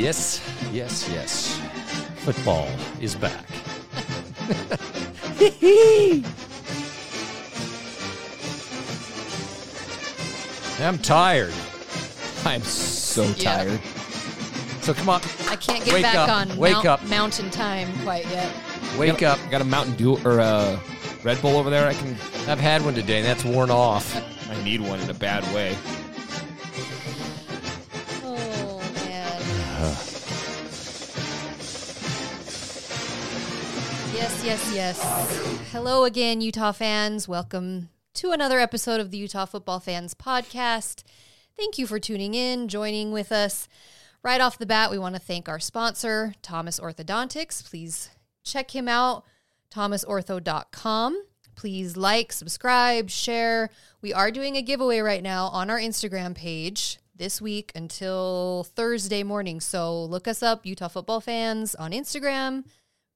Yes, yes, yes. Football is back. I'm tired. I'm so Yeah. tired. So come on, I can't get Wake back up. on Wake mount- up. mountain time quite yet. wake up. Got a Mountain Dew or a Red Bull over there. I can. I've had one today, and that's worn off. I need one in a bad way. Yes, yes. Hello again, Utah fans. Welcome to another episode of the Utah Football Fans Podcast. Thank you for tuning in, joining with us. Right off the bat, we want to thank our sponsor, Thomas Orthodontics. Please check him out, thomasortho.com. Please like, subscribe, share. We are doing a giveaway right now on our Instagram page this week until Thursday morning. So look us up, Utah Football Fans, on Instagram.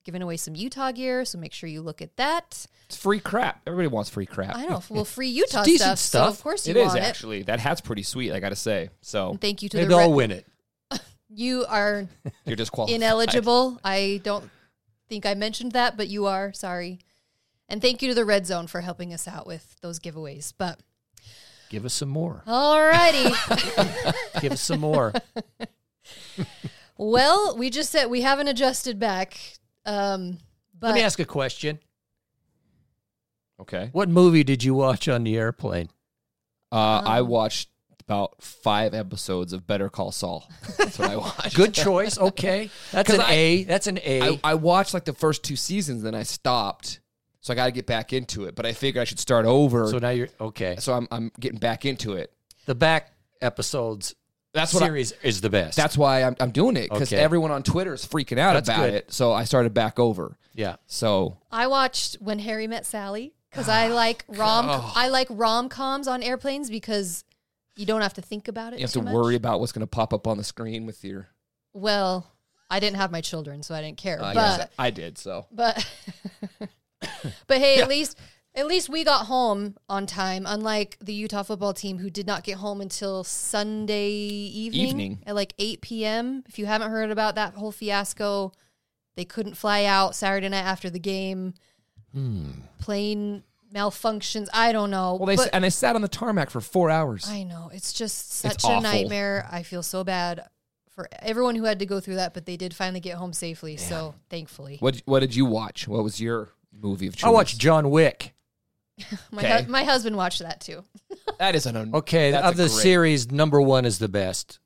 Giving away some Utah gear, so make sure you look at that. It's free crap. Everybody wants free crap. I know, well, free Utah decent stuff, So of course you It is want actually. That hat's pretty sweet. I got to say. So it. Thank you to Maybe the I'll win it. You are you're just qualified. ineligible. I don't think I mentioned that, but you are. Sorry. And thank you to the Red Zone for helping us out with those giveaways. But Give us some more. alrighty. Give us some more. well, we just said we haven't adjusted back. Um, but Let me ask a question. Okay. What movie did you watch on the airplane? Uh, I Um, watched about five episodes of Better Call Saul. That's what I watched. Good choice. Okay, that's 'Cause an I- A. That's an A. I, I watched like the first two seasons, then I stopped. So I got to get back into it. But I figured I should start over. so So, now you're okay. So I'm I'm getting back into it. The back episodes That's what. I, series is the best. that's why I'm, I'm doing it because Okay. everyone on Twitter is freaking out That's about good. it. So I started back over. yeah. So I watched When Harry Met Sally because I like rom Oh. I like rom coms on airplanes because you don't have to think about it. you have to much. worry about what's going to pop up on the screen with your. Well, I didn't have my children, so I didn't care. I but guess I did. So but but hey, at least at least we got home on time. Unlike the Utah football team, who did not get home until Sunday evening, Evening. at like eight p.m. If you haven't heard about that whole fiasco, they couldn't fly out Saturday night after the game. Hmm. Plane malfunctions. I don't know. well, they but and they sat on the tarmac for four hours. I know it's just such It's a awful. nightmare. I feel so bad for everyone who had to go through that, but they did finally get home safely. So thankfully, what What did you watch? What was your movie of choice? I watched John Wick. my okay. hu- my husband watched that too. That is an un- Okay, That's of a the great- series, number one is the best.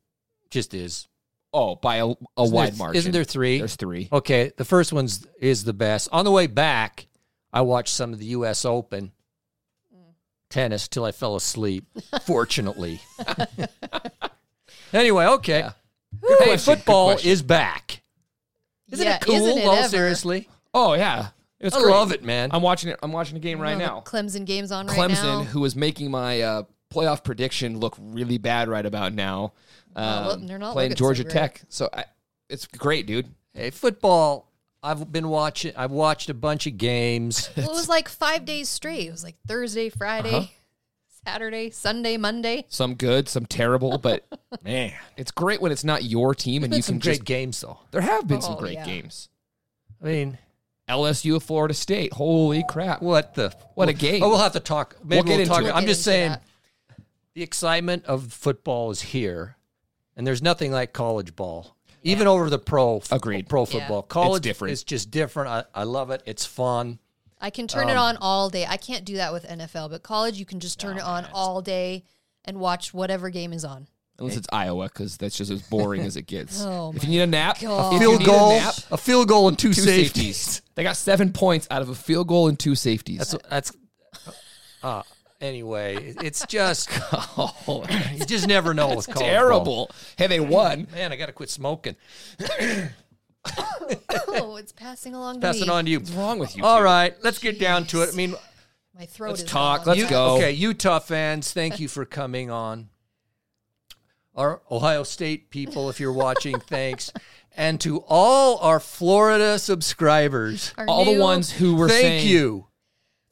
Just is. oh by a, a Isn't wide there- margin. Isn't there three? There's three. Okay, the first one's is the best. On the way back, I watched some of the U.S. Open mm. tennis till I fell asleep. fortunately. anyway, okay. Yeah. Hey, question, good football question. is back. Isn't Yeah, it cool? isn't it well, ever? seriously, Oh yeah, it's I great. love it, man. I'm watching it. I'm watching a game right Oh, the now. Clemson games on right now. Clemson, now. who is making my uh, playoff prediction look really bad right about now, Well, um, they're not playing looking so Georgia great. Tech. So I, it's great, dude. hey, football. I've been watching. I've watched a bunch of games. Well, it was like five days straight. It was like Thursday, Friday, Uh-huh. Saturday, Sunday, Monday. Some good, some terrible, but man, it's great when it's not your team and Been you some can great just. games, though. There have been some Oh, great yeah. games. I mean, LSU, of Florida State. Holy crap! what the? What a game. Oh, we'll have to talk. Maybe We'll we'll, get into talk. it. I'm Get just saying, that. the excitement of football is here, and there's nothing like college ball. Even over the pro, Agreed. pro Yeah. football, college different. is just different. I, I love it. It's fun. I can turn it um, on all day. I can't do that with NFL, but college you can just turn it oh, on all day and watch whatever game is on. Unless it's Iowa, because that's just as boring as it gets. Oh, if you need a nap, God. if Field goal, a nap, a field goal, and two, two safeties. safeties. They got seven points out of a field goal and two safeties. That's that's. Uh, anyway, it's just oh, you just never know with college ball. terrible. Hey, they won. Man, I got to quit smoking. oh, it's passing along to Pass it me. on to you. What's wrong with you? All two? right, let's get down to it. I mean, My throat Let's is talk. gone. Let's You- go. Okay, Utah fans, thank you for coming on. Our Ohio State people, if you're watching, thanks. And to all our Florida subscribers, Our All the ones who were thank saying, you.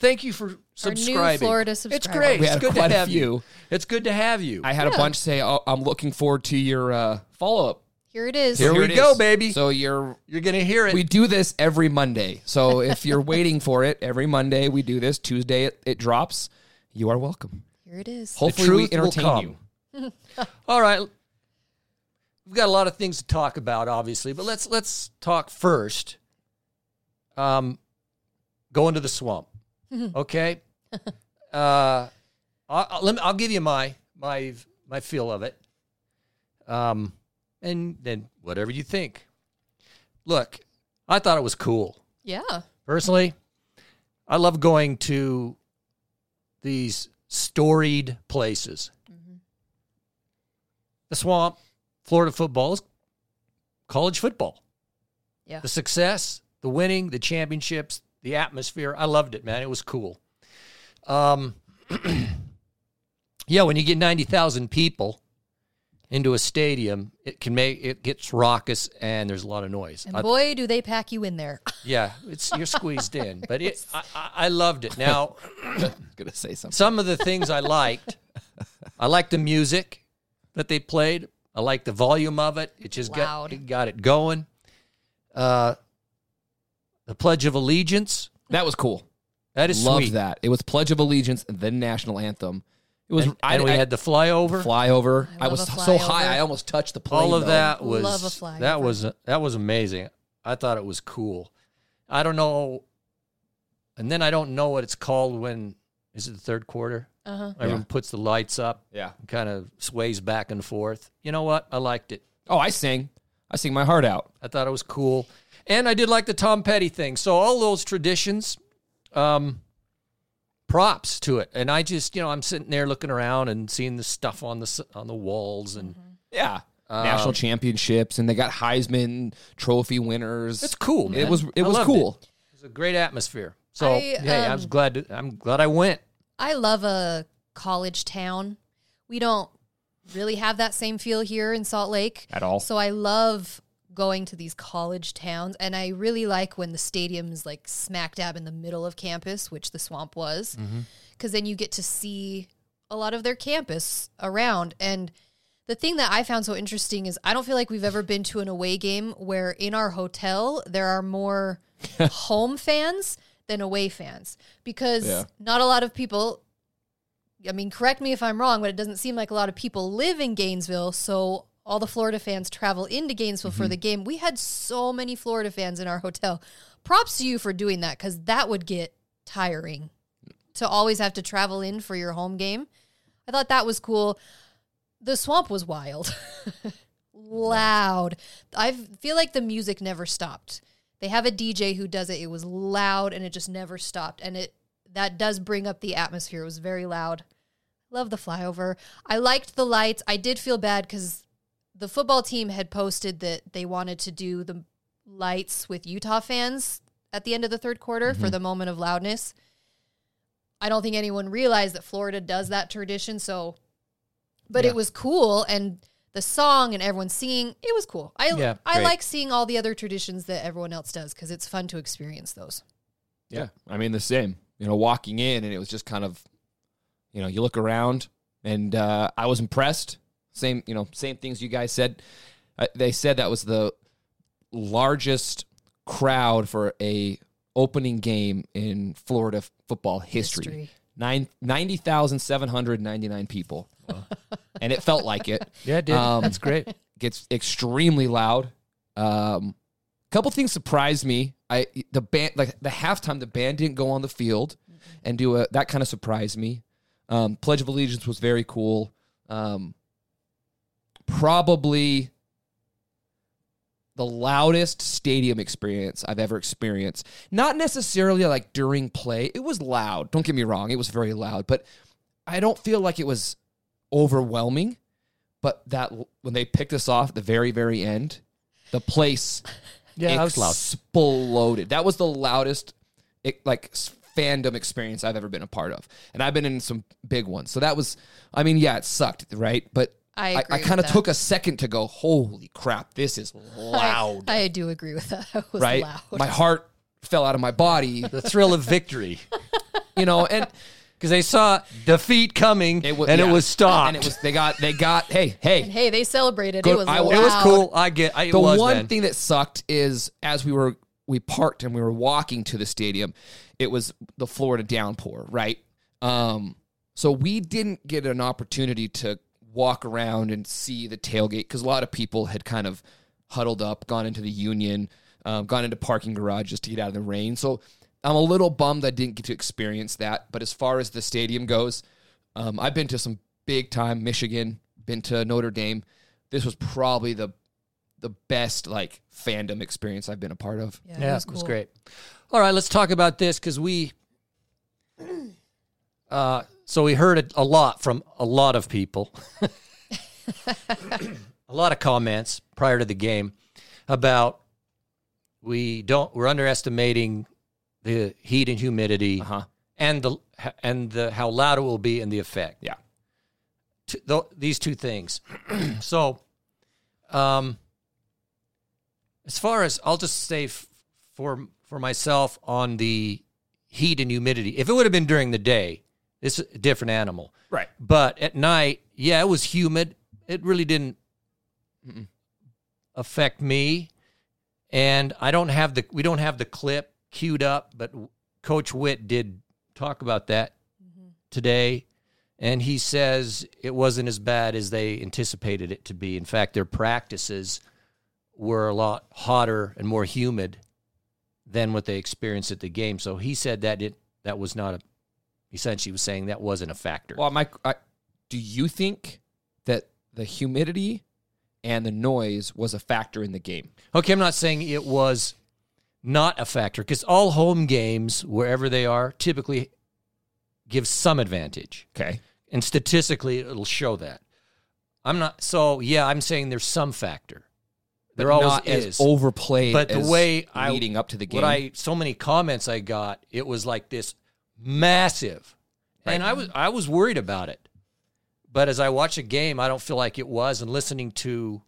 Thank you for subscribing. Our new Florida subscribers. It's great. We it's good quite to a have few. you. It's good to have you. I had a bunch say, oh, "I'm looking forward to your uh, follow up." Here it is. Here we go, is. baby. So you're You're gonna hear it. we do this every Monday. So if you're waiting for it, every Monday we do this. Tuesday it, it drops. You are welcome. Here it is. Hopefully we truth will entertain come. you. All right. We've got a lot of things to talk about, obviously, but let's let's talk first. Um, go into the swamp, okay? uh, I'll, I'll, let me, I'll give you my my my feel of it, um, and then whatever you think. Look, I thought it was cool Yeah. personally. I love going to these storied places. The swamp, Florida football is college football. Yeah. The success, the winning, the championships, the atmosphere. I loved it, man. It was cool. Um, yeah, when you get 90,000 people into a stadium, it can make it gets raucous and there's a lot of noise. And I- boy, do they pack you in there. yeah, it's you're squeezed in, but it I, I, I loved it. Now, gonna say something. some of the things I liked, I liked the music that they played. I like the volume of it. It just Loud. got it got it going. Uh, the Pledge of Allegiance That was cool. that is Loved sweet. that. It was Pledge of Allegiance, then national anthem. It was. And, I, and we I- had the flyover. flyover. I I, was a so high. I almost touched the plane. All of though. that was Love a flyover. that was that was amazing. I thought it was cool. I don't know, and then I don't know what it's called when is it the third quarter? Uh huh. Everyone puts the lights up. Yeah. kind of sways back and forth. You know what? I liked it. Oh, I sing. I sing my heart out. I thought it was cool, and I did like the Tom Petty thing. So all those traditions, um, props to it. And I just, you know, I'm sitting there looking around and seeing the stuff on the on the walls, and Yeah. Um, National championships, and they got Heisman Trophy winners. it's cool. Man. It was. It I was cool. It. It was a great atmosphere. So I, hey, I was um, glad. To, I'm glad I went. I love a college town. We don't really have that same feel here in Salt Lake At all. So I love going to these college towns, and I really like when the stadium is like smack dab in the middle of campus, which the swamp was, mm-hmm. because then you get to see a lot of their campus around. And the thing that I found so interesting is I don't feel like we've ever been to an away game where in our hotel there are more home fans than away fans because Yeah. not a lot of people I mean, correct me if I'm wrong, but it doesn't seem like a lot of people live in Gainesville. So all the Florida fans travel into Gainesville for mm-hmm. the game. We had so many Florida fans in our hotel. Props to you for doing that because that would get tiring to always have to travel in for your home game. I thought that was cool. The swamp was wild, loud. I feel like the music never stopped. They have a DJ who does it. It was loud and it just never stopped. And it that does bring up the atmosphere. It was very loud. Love the flyover. I liked the lights. I did feel bad because the football team had posted that they wanted to do the lights with Utah fans at the end of the third quarter for mm-hmm. the moment of loudness. I don't think anyone realized that Florida does that tradition. So, but Yeah. it was cool and the song and everyone singing, it was cool. I Yeah, I great. like seeing all the other traditions that everyone else does because it's fun to experience those. Yeah. I mean the same. You know, walking in and it was just kind of, you know, you look around and uh, I was impressed. Same, you know, same things you guys said. Uh, they said that was the largest crowd for a opening game in Florida football history. History. Nine, 90,799 people. and it felt like it. Yeah, it did. Um, That's great. gets extremely loud. Um, couple things surprised me. I the band like the halftime the band didn't go on the field and do a that kind of surprised me. Um, Pledge of Allegiance was very cool. Um, probably the loudest stadium experience I've ever experienced. Not necessarily like during play. It was loud. Don't get me wrong. It was very loud, but I don't feel like it was overwhelming. But that when they picked us off at the very, very end, the place Yeah, that was loud. exploded. That was the loudest it, like fandom experience I've ever been a part of, and I've been in some big ones. So that was, I mean, yeah, it sucked, right? But I I, agree with kind of took a second to go, holy crap, this is loud, I, I do agree with that. That was right? loud. My heart fell out of my body, The thrill of victory. you know, and because they saw defeat coming It was, and yeah. it was stopped. And it was they got they got hey hey. And hey, they celebrated. Good- It was I- loud. it it was cool. I get. I, it the was one then. thing that sucked is as we were we parked and we were walking to the stadium, it was the Florida downpour, right? Um, so we didn't get an opportunity to walk around and see the tailgate because a lot of people had kind of huddled up, gone into the Union, um, gone into parking garages to get out of the rain. So I'm a little bummed I didn't get to experience that. But as far as the stadium goes, um, I've been to some big time Michigan, been to Notre Dame. This was probably the the best like fandom experience I've been a part of. Yeah, Yeah, it was, it was great. All right, let's talk about this because we. Uh, so we heard it a lot from a lot of people, a lot of comments prior to the game about we don't we're underestimating the heat and humidity Uh huh. and the and the how loud it will be and the effect. Yeah. T- these two things. so, um, as far as I'll just say f- for for myself on the heat and humidity. If it would have been during the day, it's a different animal. Right. But at night, yeah, it was humid. It really didn't Mm-mm. affect me. And I don't have the we don't have the clip queued up, but Coach Witt did talk about that mm-hmm. today, and he says it wasn't as bad as they anticipated it to be. In fact, their practices were a lot hotter and more humid than what they experienced at the game. So he said that it that was not a. He said Essentially, was saying that wasn't a factor. Well, Mike, I, do you think that the humidity and the noise was a factor in the game? Okay, I'm not saying it was not a factor because all home games, wherever they are, typically give some advantage. Okay. And statistically, it'll show that. I'm not, so yeah, I'm saying there's some factor. There But always is. as overplayed. But the way I- leading up to the game. I, so many comments I got, it was like this massive. And I was, I was worried about it. But as I watch a game, I don't feel like it was. And listening to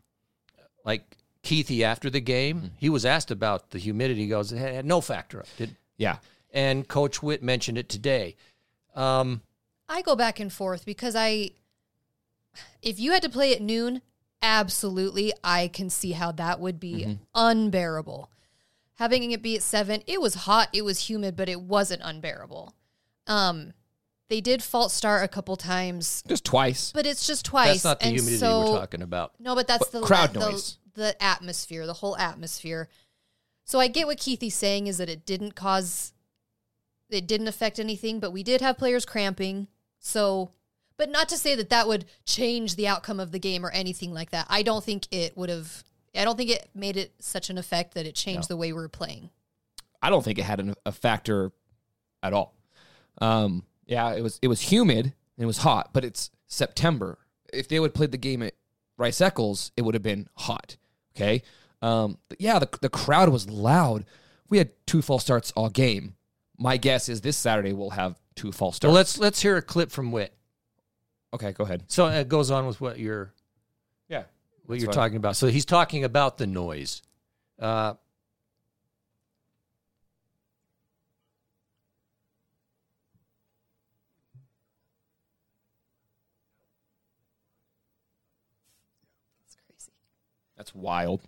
like Kuithe after the game, Mm-hmm. he was asked about the humidity. He goes, it had no factor. Did, yeah. and Coach Witt mentioned it today. Um, I go back and forth because I, if you had to play at noon, absolutely, I can see how that would be unbearable. Having it be at seven, it was hot, it was humid, but it wasn't unbearable. Um, they did false start a couple times, Just twice. but it's just twice. that's not the and humidity so, we're talking about. No, but that's But the crowd the, noise. the atmosphere, the whole atmosphere. So I get what Kuithe's saying is that it didn't cause, it didn't affect anything, but we did have players cramping. So, but not to say that that would change the outcome of the game or anything like that. I don't think it would have. I don't think it made it such an effect that it changed the way we were playing. I don't think it had an, a factor at all. Um, yeah, it was it was humid and it was hot, but it's September. If they would have played the game at Rice Eccles, it would have been hot. Okay. Um, yeah, the the crowd was loud. We had two false starts all game. My guess is this Saturday we'll have two false starts. let's let's hear a clip from Witt. okay, go ahead. So it goes on with what you're Yeah. what you're fine. talking about. So he's talking about the noise. Uh, That's wild.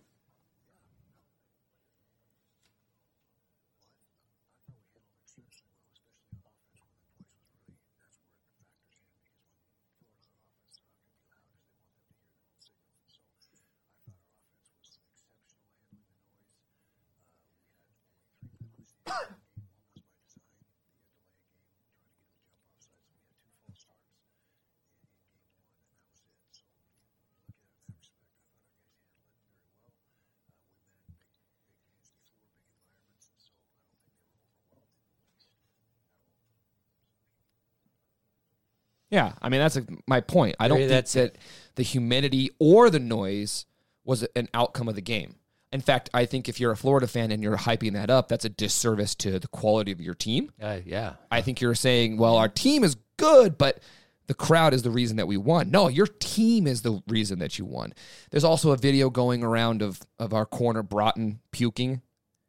Yeah, I mean that's a, my point. I don't Agree, think that's that the humidity or the noise was an outcome of the game. In fact, I think if you're a Florida fan and you're hyping that up, that's a disservice to the quality of your team. uh, yeah. I think you're saying, well, our team is good, but the crowd is the reason that we won. No, your team is the reason that you won. There's also a video going around of of our corner Broughton puking.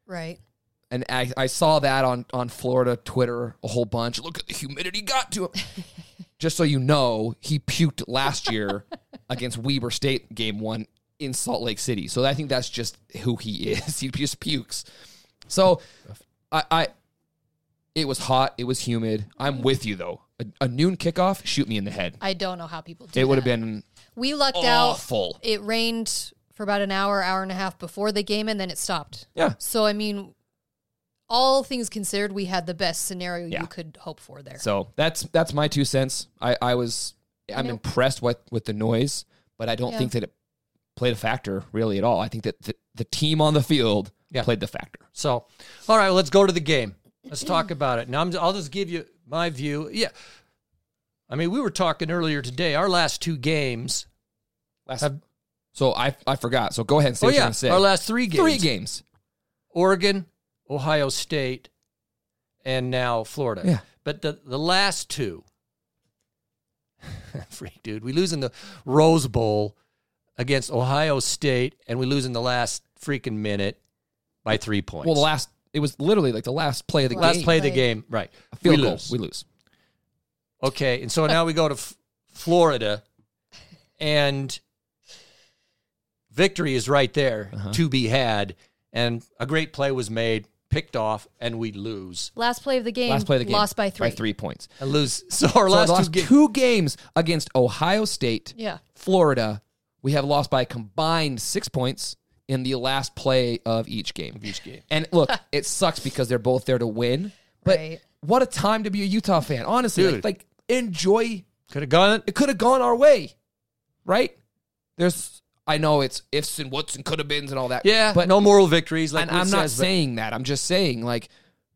Right. and I, I saw that on on Florida Twitter a whole bunch. Look at the humidity got to him. Just so you know, he puked last year against Weber State game one in Salt Lake City. So I think that's just who he is. He just pukes. So I, I it was hot. It was humid. I'm with you though. A, a noon kickoff, shoot me in the head. I don't know how people do It would have been We lucked awful. out. It rained for about an hour, hour and a half before the game, and then it stopped. Yeah. So I mean, all things considered, we had the best scenario Yeah. you could hope for there. So that's that's my two cents. I, I was I'm it- impressed with with the noise, but I don't Yeah. think that it played a factor really at all. I think that the, the team on the field Yeah. played the factor. So, all right, let's go to the game. Let's talk about it. Now, I'm, I'll just give you my view. Yeah. I mean, we were talking earlier today. Our last two games. Last, Have- so I I forgot. So go ahead and say oh, what you're yeah. say. Our last three games. Three games. Oregon, Ohio State, and now Florida. Yeah. But the, the last two, freak, dude, we lose in the Rose Bowl against Ohio State, and we lose in the last freaking minute by three points. Well, the last it was literally like the last play of the last game. Last play of the game, right? A field we goal. lose. We lose. Okay, and so now we go to F- Florida, and victory is right there Uh-huh. to be had, and a great play was made, picked off, and we lose. last play of the game, Last play of the game. lost by three. By three points. And lose. So our So last, the two games. two games against Ohio State, Yeah. Florida, we have lost by a combined six points in the last play of each game. each game. And look, it sucks because they're both there to win. But Right. what a time to be a Utah fan. Honestly, like, like enjoy. Could have gone. It could have gone our way, right? There's, I know it's ifs and whats and could have beens and all that. Yeah, but no moral victories. Like and I'm not says, saying that. I'm just saying like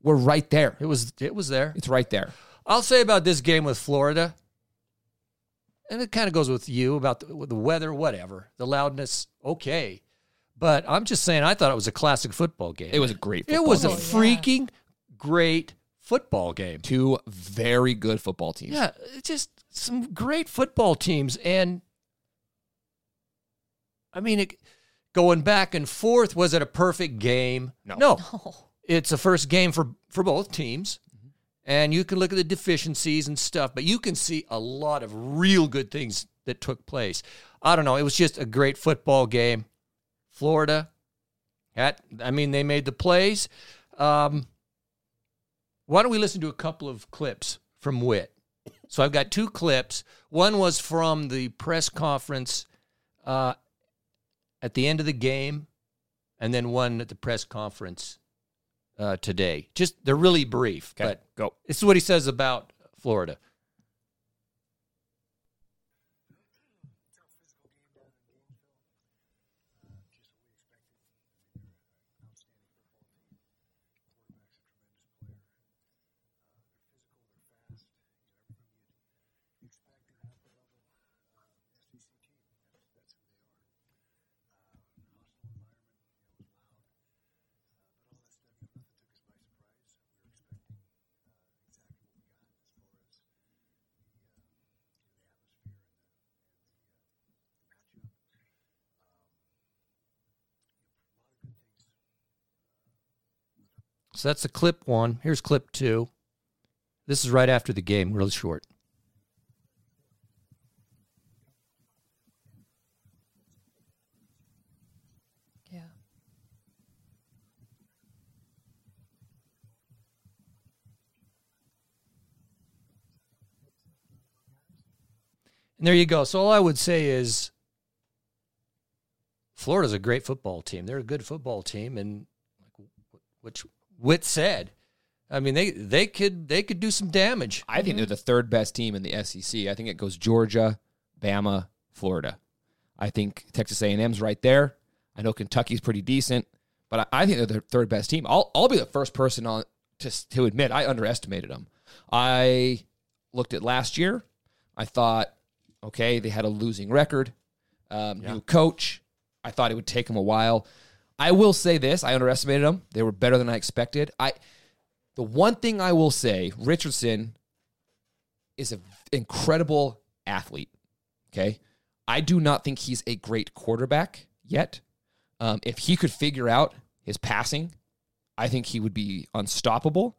we're right there. it was. It was there. It's right there. I'll say about this game with Florida, and it kind of goes with you about the, the weather, whatever, the loudness. Okay, but I'm just saying, I thought it was a classic football game. It was a great. It was a game. game. freaking great football game. two very good football teams. Yeah, just some great football teams, and I mean, it, going back and forth, was it a perfect game? No. no. Oh, It's a first game for for both teams, and you can look at the deficiencies and stuff, but you can see a lot of real good things that took place. I don't know. It was just a great football game. Florida, at I mean, they made the plays. Um, why don't we listen to a couple of clips from Wit? So I've got two clips. One was from the press conference uh, at the end of the game, and then one at the press conference uh, today. Just they're really brief, Okay, but go. this is what he says about Florida. So that's the clip one. Here's clip two. This is right after the game, really short. yeah. And there you go. So all I would say is Florida's a great football team. They're a good football team, and which Witt said, I mean they they could they could do some damage. I think they're the third best team in the SEC. I think it goes Georgia, Bama, Florida. I think Texas A&M's right there. I know Kentucky's pretty decent, but I, I think they're the third best team. I'll I'll be the first person on to to admit I underestimated them. I looked at last year. I thought, okay, they had a losing record, um, new coach. I thought it would take them a while. I will say this: I underestimated them. They were better than I expected. I the one thing I will say, Richardson is an incredible athlete. Okay. I do not think he's a great quarterback yet. Um, if he could figure out his passing, I think he would be unstoppable.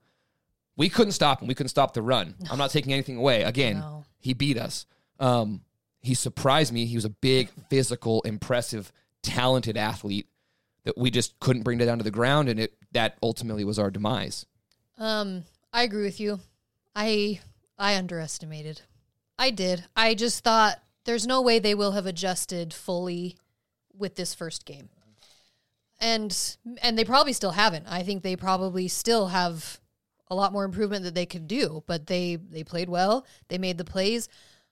We couldn't stop him. We couldn't stop the run. I'm not taking anything away. Again, No. he beat us. Um, he surprised me. He was a big, physical, impressive, talented athlete that we just couldn't bring it down to the ground, and it that ultimately was our demise. Um, I agree with you. I I underestimated. I did. I just thought there's no way they will have adjusted fully with this first game. And and they probably still haven't. I think they probably still have a lot more improvement that they could do, but they they played well. They made the plays.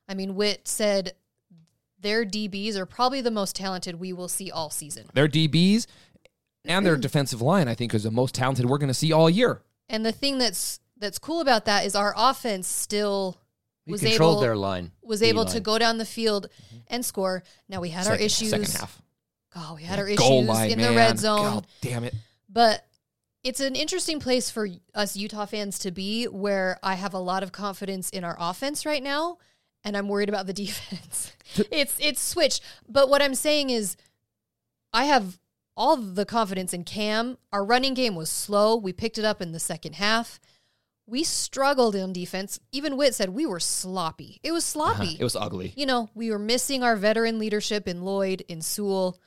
I mean, Witt said their DBs are probably the most talented we will see all season. Their DBs and their defensive line, I think, is the most talented we're going to see all year. And the thing that's that's cool about that is our offense still We was controlled able their line. was D able to go down the field mm-hmm. and score. Now we had our issues. Second half. Oh, we had our issues line, in man. the red zone. God damn it. But it's an interesting place for us Utah fans to be where I have a lot of confidence in our offense right now and I'm worried about the defense. it's it's switched. But what I'm saying is I have all the confidence in Cam. Our running game was slow. We picked it up in the second half. We struggled in defense. Even Witt said we were sloppy. It was uh-huh. sloppy It was ugly. you know, we were missing our veteran leadership in Lloyd, in Sewell,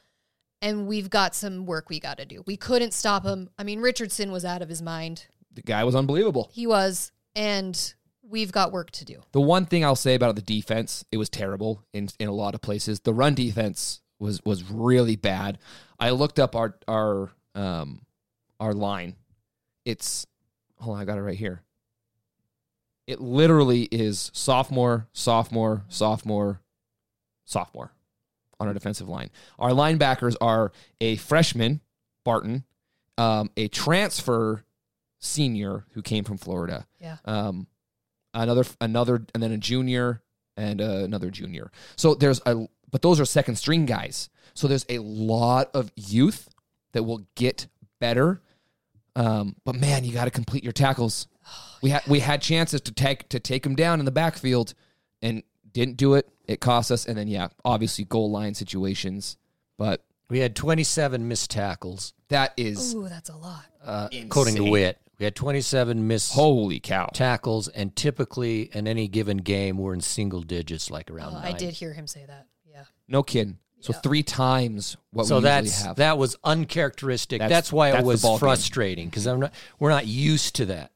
and we've got some work we got to do. We couldn't stop him. I mean, Richardson was out of his mind. The guy was unbelievable. He was, and we've got work to do. The one thing I'll say about the defense, it was terrible in in a lot of places. The run defense was was really bad. I looked up our our um our line. It's hold on, I got it right here. It literally is sophomore, sophomore, sophomore, sophomore on our defensive line. Our linebackers are a freshman, Barton, um, a transfer senior who came from Florida, Yeah. um, another another and then a junior and uh, another junior. So there's a but those are second string guys. So there's a lot of youth that will get better. Um, but man, you got to complete your tackles. we had we had chances to take to take them down in the backfield and didn't do it. It cost us. And then yeah, obviously goal line situations. But We had 27 missed tackles, that is Ooh, that's a lot. uh, according to Insane. Witt. We had 27 missed holy cow. tackles, and typically in any given game, we're in single digits, like around Oh, nine. I did hear him say that. Yeah. No kidding. So Yeah. three times what so we usually have. So that's that was uncharacteristic. That's, That's- why that's it the was ball game. frustrating because I'm not. We're not used to that.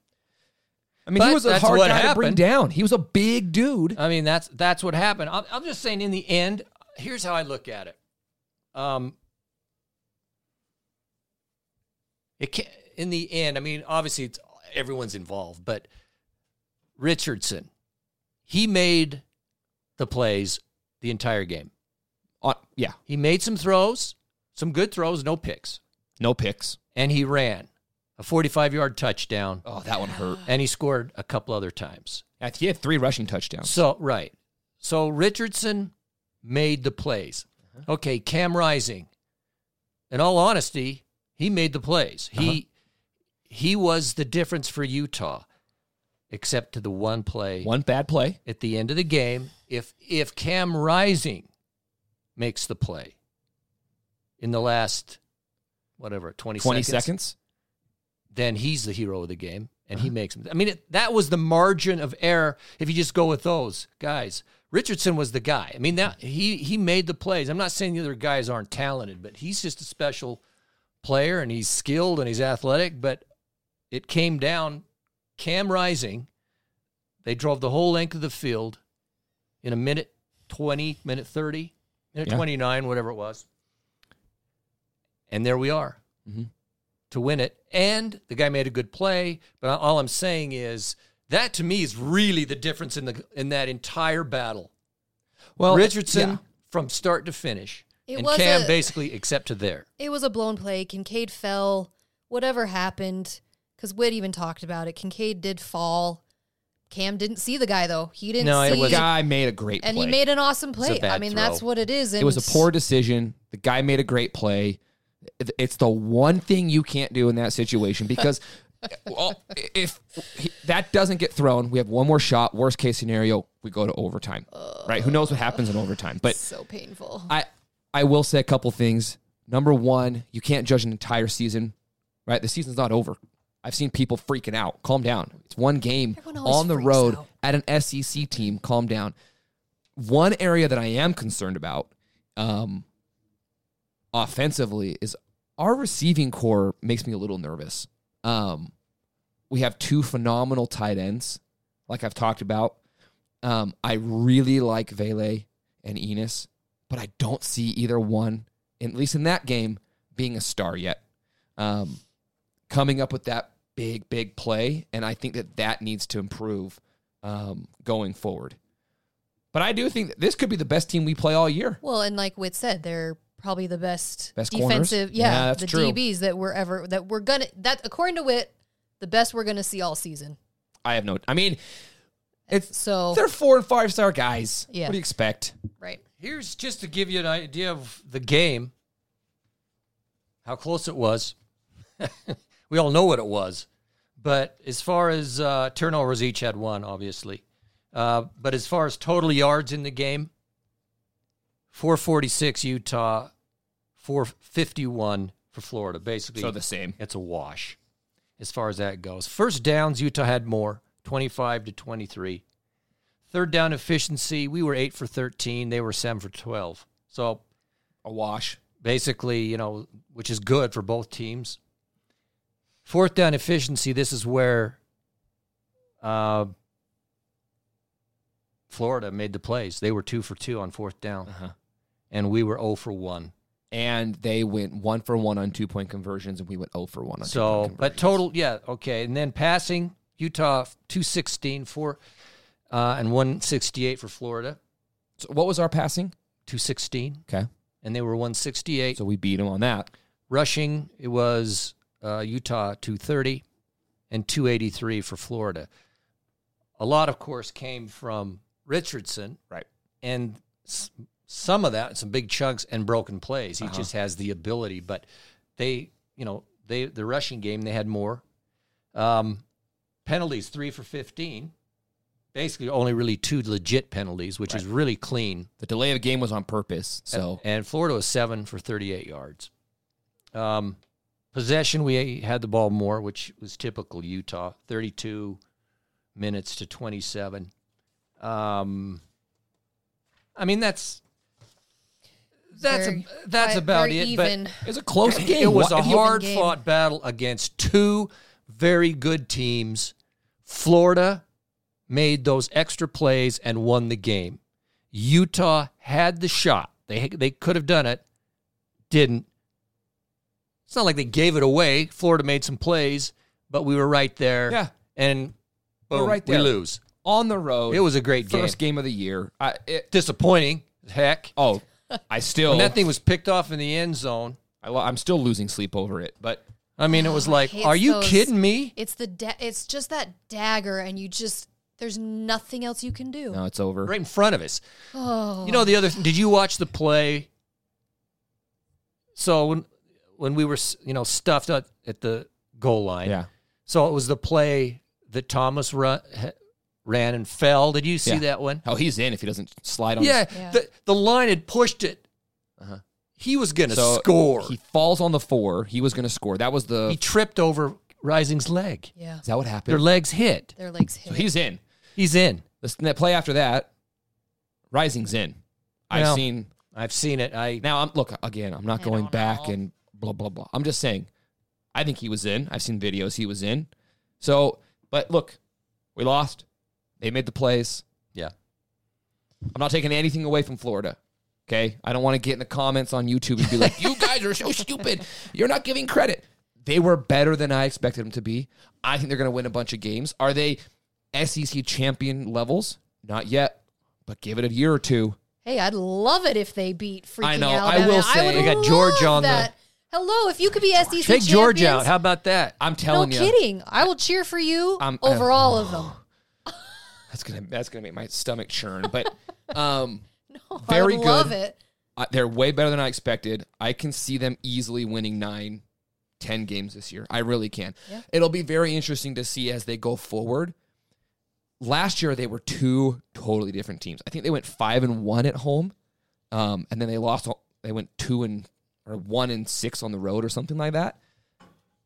I mean, but he was a that's hard what guy to bring happened. down. He was a big dude. I mean, that's that's what happened. I'm, I'm just saying. In the end, here's how I look at it. Um, it can, in the end, I mean, obviously, it's everyone's involved, but Richardson, he made the plays the entire game. Uh, yeah, He made some throws, some good throws, no picks, no picks. and he ran a 45 yard touchdown, Oh, that one hurt. and he scored a couple other times. He had three rushing touchdowns. So right. So Richardson made the plays. Okay, Cam Rising. In all honesty, he made the plays. He he was the difference for Utah, except to the one play One bad play. at the end of the game. If if Cam Rising makes the play in the last whatever 20, 20 seconds, seconds. then he's the hero of the game and he uh-huh. makes. I mean, it, that was the margin of error if you just go with those guys. Richardson was the guy. I mean, that he he made the plays. I'm not saying the other guys aren't talented, but he's just a special player and he's skilled and he's athletic, but it came down Cam Rising. They drove the whole length of the field in a minute 20, minute 30, minute Yeah. 29, whatever it was. And there we are Mhm. to win it. And the guy made a good play. But all I'm saying is that to me is really the difference in the in that entire battle. Well, Richardson yeah. from start to finish, It and was Cam a- basically except to there. It was a blown play. Kincaid fell. Whatever happened, because Witt even talked about it. Kincaid did fall. Cam didn't see the guy though. He didn't No, it see. was- The guy made a great play. and play. he made an awesome play. I mean, that's what it is. And it was a poor decision. The guy made a great play. It's the one thing you can't do in that situation because well, if he- that doesn't get thrown, we have one more shot. Worst case scenario, we go to overtime. right? Who knows what happens in overtime? But so painful. I I will say a couple things. Number one, you can't judge an entire season right? The season's not over. I've seen people freaking out. Calm down. It's one game on the road out. at an SEC team. Calm down. One area that I am concerned about, um, offensively, is our receiving corps makes me a little nervous. Um, we have two phenomenal tight ends, like I've talked about. Um, I really like Vele and Enos, but I don't see either one, at least in that game, being a star yet. Um, coming up with that big, big play, and I think that that needs to improve um, going forward. But I do think that this could be the best team we play all year. Well, and like Witt said, they're probably the best, Best corners? defensive. Yeah, Yeah, that's the true. DBs that we're ever that we're gonna that according to Witt, the best we're gonna see all season. I have no. I mean, it's So they're four and five star guys. Yeah. What do you expect? right, Here's just to give you an idea of the game, how close it was. we all know what it was. But as far as uh, turnovers, each had one, obviously. Uh, but as far as total yards in the game, 446 Utah, 451 for Florida. Basically, So the same. it's a wash as far as that goes. First downs, Utah had more, 25 to 23. Third down efficiency, we were 8 for 13. They were 7 for 12. So A wash. basically, you know, which is good for both teams. Fourth down efficiency, this is where uh, Florida made the plays. They were 2 for 2 on fourth down, Uh-huh. and we were 0 for 1. And they went one for one on two point conversions, and we went 0 for one on two So, point but total, yeah, okay. And then passing, Utah 216 for uh, and 168 for Florida, So what was our passing? 216, Okay. and they were 168. So we beat them on that. Rushing, it was uh, Utah 230 and 283 for Florida. A lot, of course, came from Richardson, Right. and s- some of that, some big chunks and broken plays. He Uh-huh. just has the ability, but they, you know, they the rushing game they had more um, penalties, three for fifteen. Basically, only really two legit penalties, which is really clean. The delay of the game was on purpose. So and Florida was seven for thirty-eight yards. Um, possession, we had the ball more, which was typical Utah, thirty-two minutes to twenty-seven. Um, I mean that's that's Very- a, that's quite- about it. even. it was a close game. it was a hard fought battle against two very good teams. Florida made those extra plays and won the game. Utah had the shot. They they could have done it, didn't. It's not like they gave it away. Florida made some plays, but we were right there. Yeah. and We're boom, right we lose. on the road. It was a great game. first game of the year. I, it, Disappointing, heck. oh, I still When that thing was picked off in the end zone, I, lo- I'm still losing sleep over it. But I mean, it was Oh, like, hate are you those- kidding me? it's the da- it's just that dagger, and you just there's nothing else you can do. now it's over. Right in front of us. Oh, You know the other. Did you watch the play? So when when we were you know stuffed at, at the goal line, Yeah. So it was the play that Thomas run, ran and fell. Did you see Yeah. that one? Oh, he's in if he doesn't slide on. Yeah, Yeah. The the line had pushed it. Uh-huh. He was going to So score. He He, falls on the four. He was going to score. That was the. He tripped over Rising's leg. yeah, is that what happened? Their legs hit. their legs hit. So he's in. He's in. The that play after that, Rising's in. I've Well, seen. I've seen it. I Now I'm look again. I'm not I going back know. and blah blah blah. I'm just saying. I think he was in. I've seen videos. He was in. So, but look, we lost. They made the plays. yeah. I'm not taking anything away from Florida. Okay. I don't want to get in the comments on YouTube and be like, you guys are so stupid. You're not giving credit. They were better than I expected them to be. I think they're going to win a bunch of games. Are they SEC champion levels? Not yet, but give it a year or two. Hey, I'd love it if they beat freaking I know, I will say- would They got Georgia love on the- that. Hello, if you could be SEC Take Georgia out. How about that? I'm No telling you. No kidding. I will cheer for you I'm- over uh, all of them. That's gonna that's gonna make my stomach churn. But um, No, very I would love good. it. uh, they're way better than I expected. I can see them easily winning nine, ten games this year. I really can. Yeah. It'll be very interesting to see as they go forward. Last year they were two totally different teams. I think they went five and one at home, um, and then they lost. all- They went two and or one and six on the road or something like that.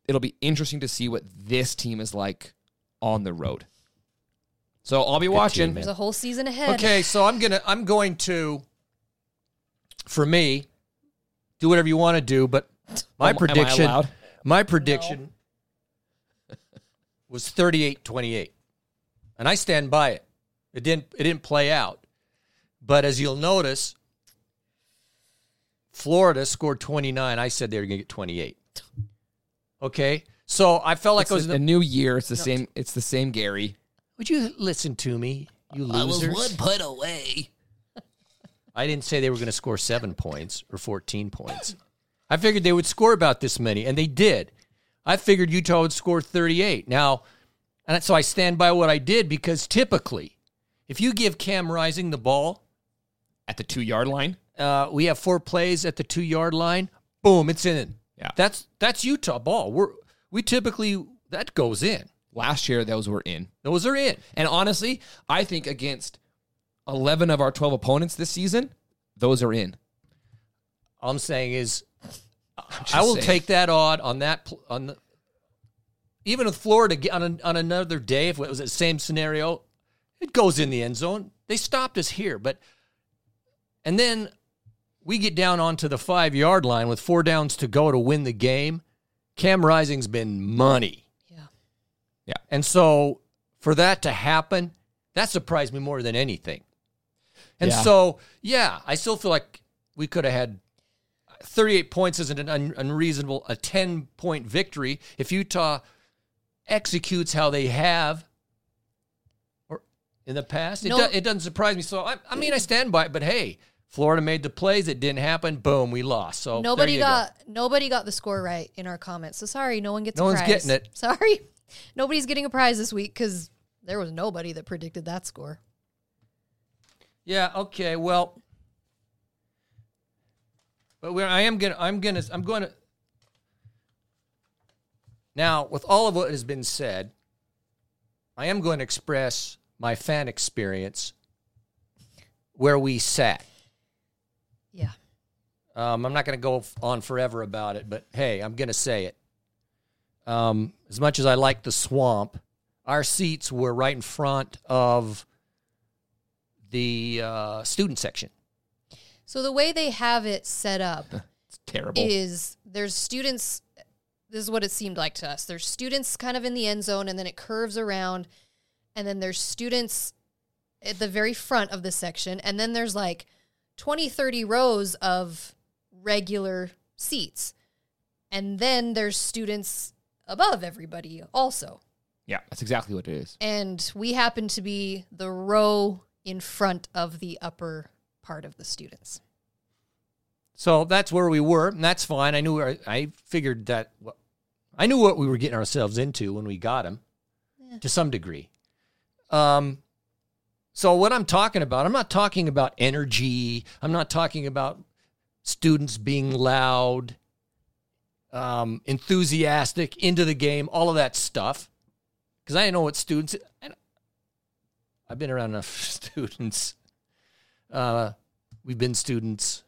it'll be interesting to see what this team is like on the road. So I'll be watching. team, There's a whole season ahead. Okay, so I'm gonna I'm going to for me do whatever you want to do, but my Am- am prediction allowed? my prediction was 38-28. And I stand by it. It didn't it didn't play out. But as you'll notice, Florida scored 29. I said they were going to get 28. Okay? So I felt like It's I was a, a new year. It's the same. It's the same Gary. Would you listen to me, you losers? I was one put away. I didn't say they were going to score seven points or 14 points. I figured they would score about this many, and they did. I figured Utah would score 38. Now, and so I stand by what I did because typically, if you give Cam Rising the ball, At the two yard line. Uh, we have four plays at the two yard line. Boom, it's in. Yeah. That's that's Utah ball. We're we typically that goes in. Last year, those were in. Those are in. And honestly, I think against 11 of our 12 opponents this season, those are in. All I'm saying is, I will saying. take that odd on that on the even with Florida on a, on another day if it was the same scenario, it goes in the end zone. They stopped us here, but and then we get down onto the five yard line with four downs to go to win the game. Cam Rising's been money. Yeah. Yeah. And so for that to happen, that surprised me more than anything. And Yeah. so, yeah, I still feel like we could have had 38 points isn't an un- unreasonable, a 10 point victory if Utah executes how they have or in the past. It, No. do, it doesn't surprise me. So, I, I mean, I stand by it, but hey, Florida made the plays. It didn't happen. Boom, we lost. So Nobody you go. got nobody got the score right in our comments. So sorry, no one gets No a one's prize. getting it. Sorry. Nobody's getting a prize this week because there was nobody that predicted that score. Yeah. Okay. Well, but where I am gonna, I'm gonna, I'm going to. Now, with all of what has been said, I am going to express my fan experience where we sat. Yeah. Um, I'm not going to go on forever about it, but hey, I'm going to say it. Um, as much as I like the swamp, our seats were right in front of the uh, student section. So the way they have it set up It's terrible. is there's students this is what it seemed like to us. There's students kind of in the end zone and then it curves around and then there's students at the very front of the section and then there's like 20 30 rows of regular seats. And then there's students above everybody also. yeah, that's exactly what it is. And we happen to be the row in front of the upper part of the students. So that's where we were, and that's fine. I knew I, I figured that I knew what we were getting ourselves into when we got him, to some degree. Um, so what I'm talking about, I'm not talking about energy. I'm not talking about students being loud, um, enthusiastic, into the game, all of that stuff. Because I know what students. I've been around enough students. Uh, we've been students.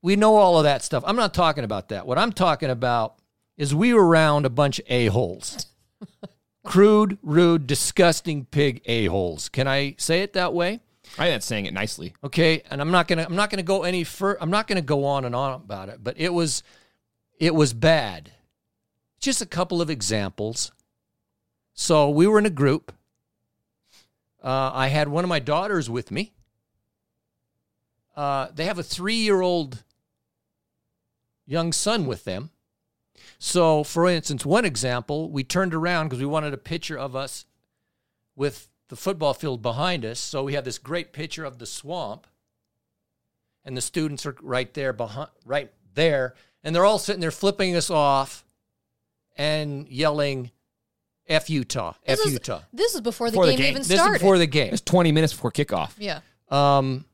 We know all of that stuff. I'm not talking about that. What I'm talking about is we were around a bunch of a-holes. Crude, rude, disgusting pig a-holes. Can I say it that way? I think that's saying it nicely. Okay, and I'm not gonna I'm not gonna go any fur I'm not gonna go on and on about it, but it was it was bad. Just a couple of examples. So we were in a group. Uh, I had one of my daughters with me. Uh, they have a three year old young son with them. So, for instance, one example, we turned around because we wanted a picture of us with the football field behind us. So we have this great picture of the swamp, and the students are right there behind, right there, and they're all sitting there flipping us off and yelling, "F Utah, F This is- Utah." This is before the Before the game, game. even This is started. before the game. It's 20 minutes before kickoff. yeah. Um,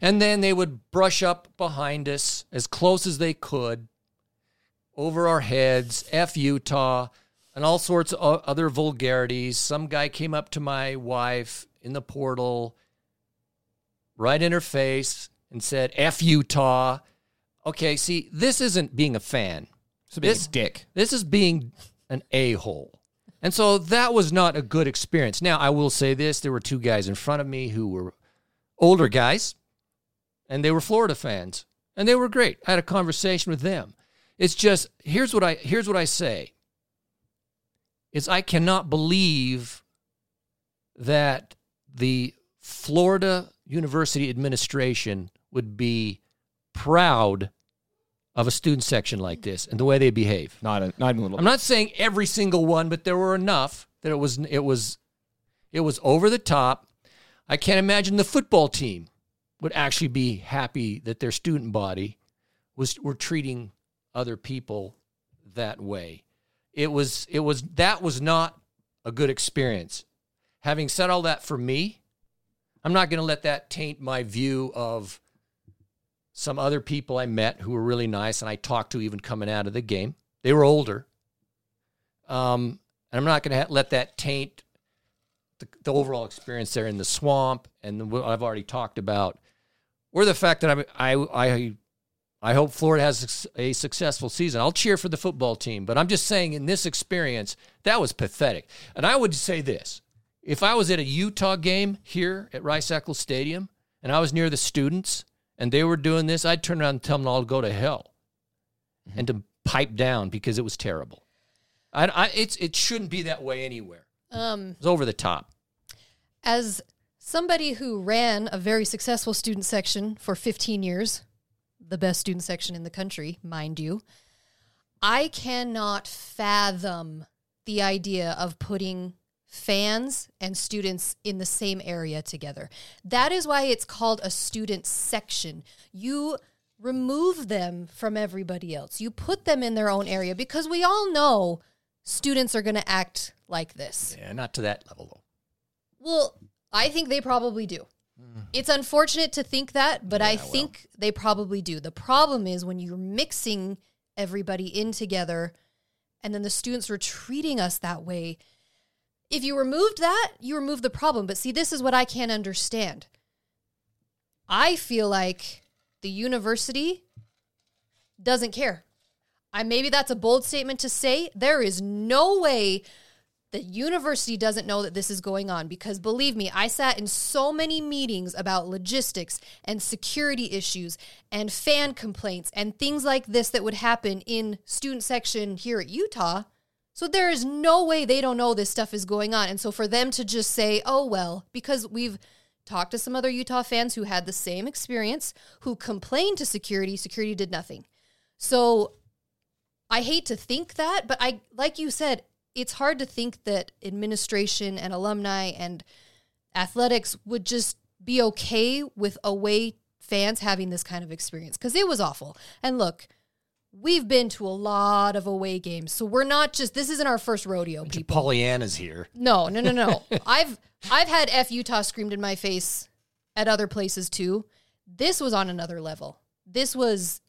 and then they would brush up behind us as close as they could over our heads, F Utah, and all sorts of other vulgarities. Some guy came up to my wife in the portal, right in her face, and said, F Utah. Okay, see, this isn't being a fan. It's a big This- dick. This is being an a hole. And so that was not a good experience. Now, I will say this there were two guys in front of me who were older guys, and they were Florida fans, and they were great. I had a conversation with them. It's just here's what I here's what I say. Is I cannot believe that the Florida University administration would be proud of a student section like this and the way they behave. Not a, not even a little. I'm not saying every single one, but there were enough that it was it was it was over the top. I can't imagine the football team would actually be happy that their student body was were treating other people that way. It was it was that was not a good experience. Having said all that for me, I'm not going to let that taint my view of some other people I met who were really nice and I talked to even coming out of the game. They were older. Um, and I'm not going to ha- let that taint the, the overall experience there in the swamp and the, what I've already talked about, or the fact that I'm, I, I, I hope Florida has a successful season. I'll cheer for the football team, but I'm just saying in this experience, that was pathetic. And I would say this if I was at a Utah game here at Rice Eccles Stadium and I was near the students and they were doing this, I'd turn around and tell them all to go to hell and to pipe down because it was terrible. I, I, it's, it shouldn't be that way anywhere. Um, It was over the top. as somebody who ran a very successful student section for 15 years, the best student section in the country, mind you, I cannot fathom the idea of putting fans and students in the same area together. That is why it's called a student section. You remove them from everybody else. You put them in their own area because we all know students are going to act like this. Yeah, not to that level though. Well, I think they probably do. It's unfortunate to think that, but I think they probably do. The problem is when you're mixing everybody in together and then the students were treating us that way. If you removed that, you remove the problem. But see, this is what I can't understand. I feel like the university doesn't care. I maybe that's a bold statement to say. There is no way the university doesn't know that this is going on because believe me, I sat in so many meetings about logistics and security issues and fan complaints and things like this that would happen in student section here at Utah. So there is no way they don't know this stuff is going on. And so for them to just say, "Oh well," because we've talked to some other Utah fans who had the same experience, who complained to security, security did nothing. So I hate to think that, but I like you said, it's hard to think that administration and alumni and athletics would just be okay with away fans having this kind of experience because it was awful. And look, we've been to a lot of away games, so we're not just this isn't our first rodeo, people. Pollyanna's here. No, no, no, no. I've I've had F Utah screamed in my face at other places too. This was on another level. This was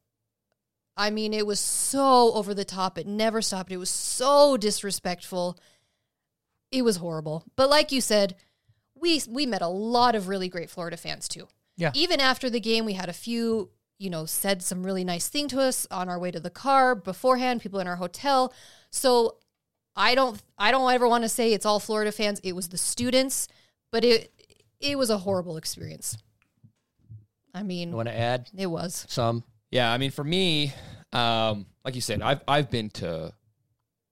I mean, it was so over the top. It never stopped. It was so disrespectful. It was horrible. But like you said, we we met a lot of really great Florida fans too. Yeah. Even after the game, we had a few, you know, said some really nice thing to us on our way to the car beforehand, people in our hotel. So I don't I don't ever want to say it's all Florida fans. It was the students, but it it was a horrible experience. I You mean, want to add it was. some? Yeah, I mean, for me, um, like you said, I've I've been to,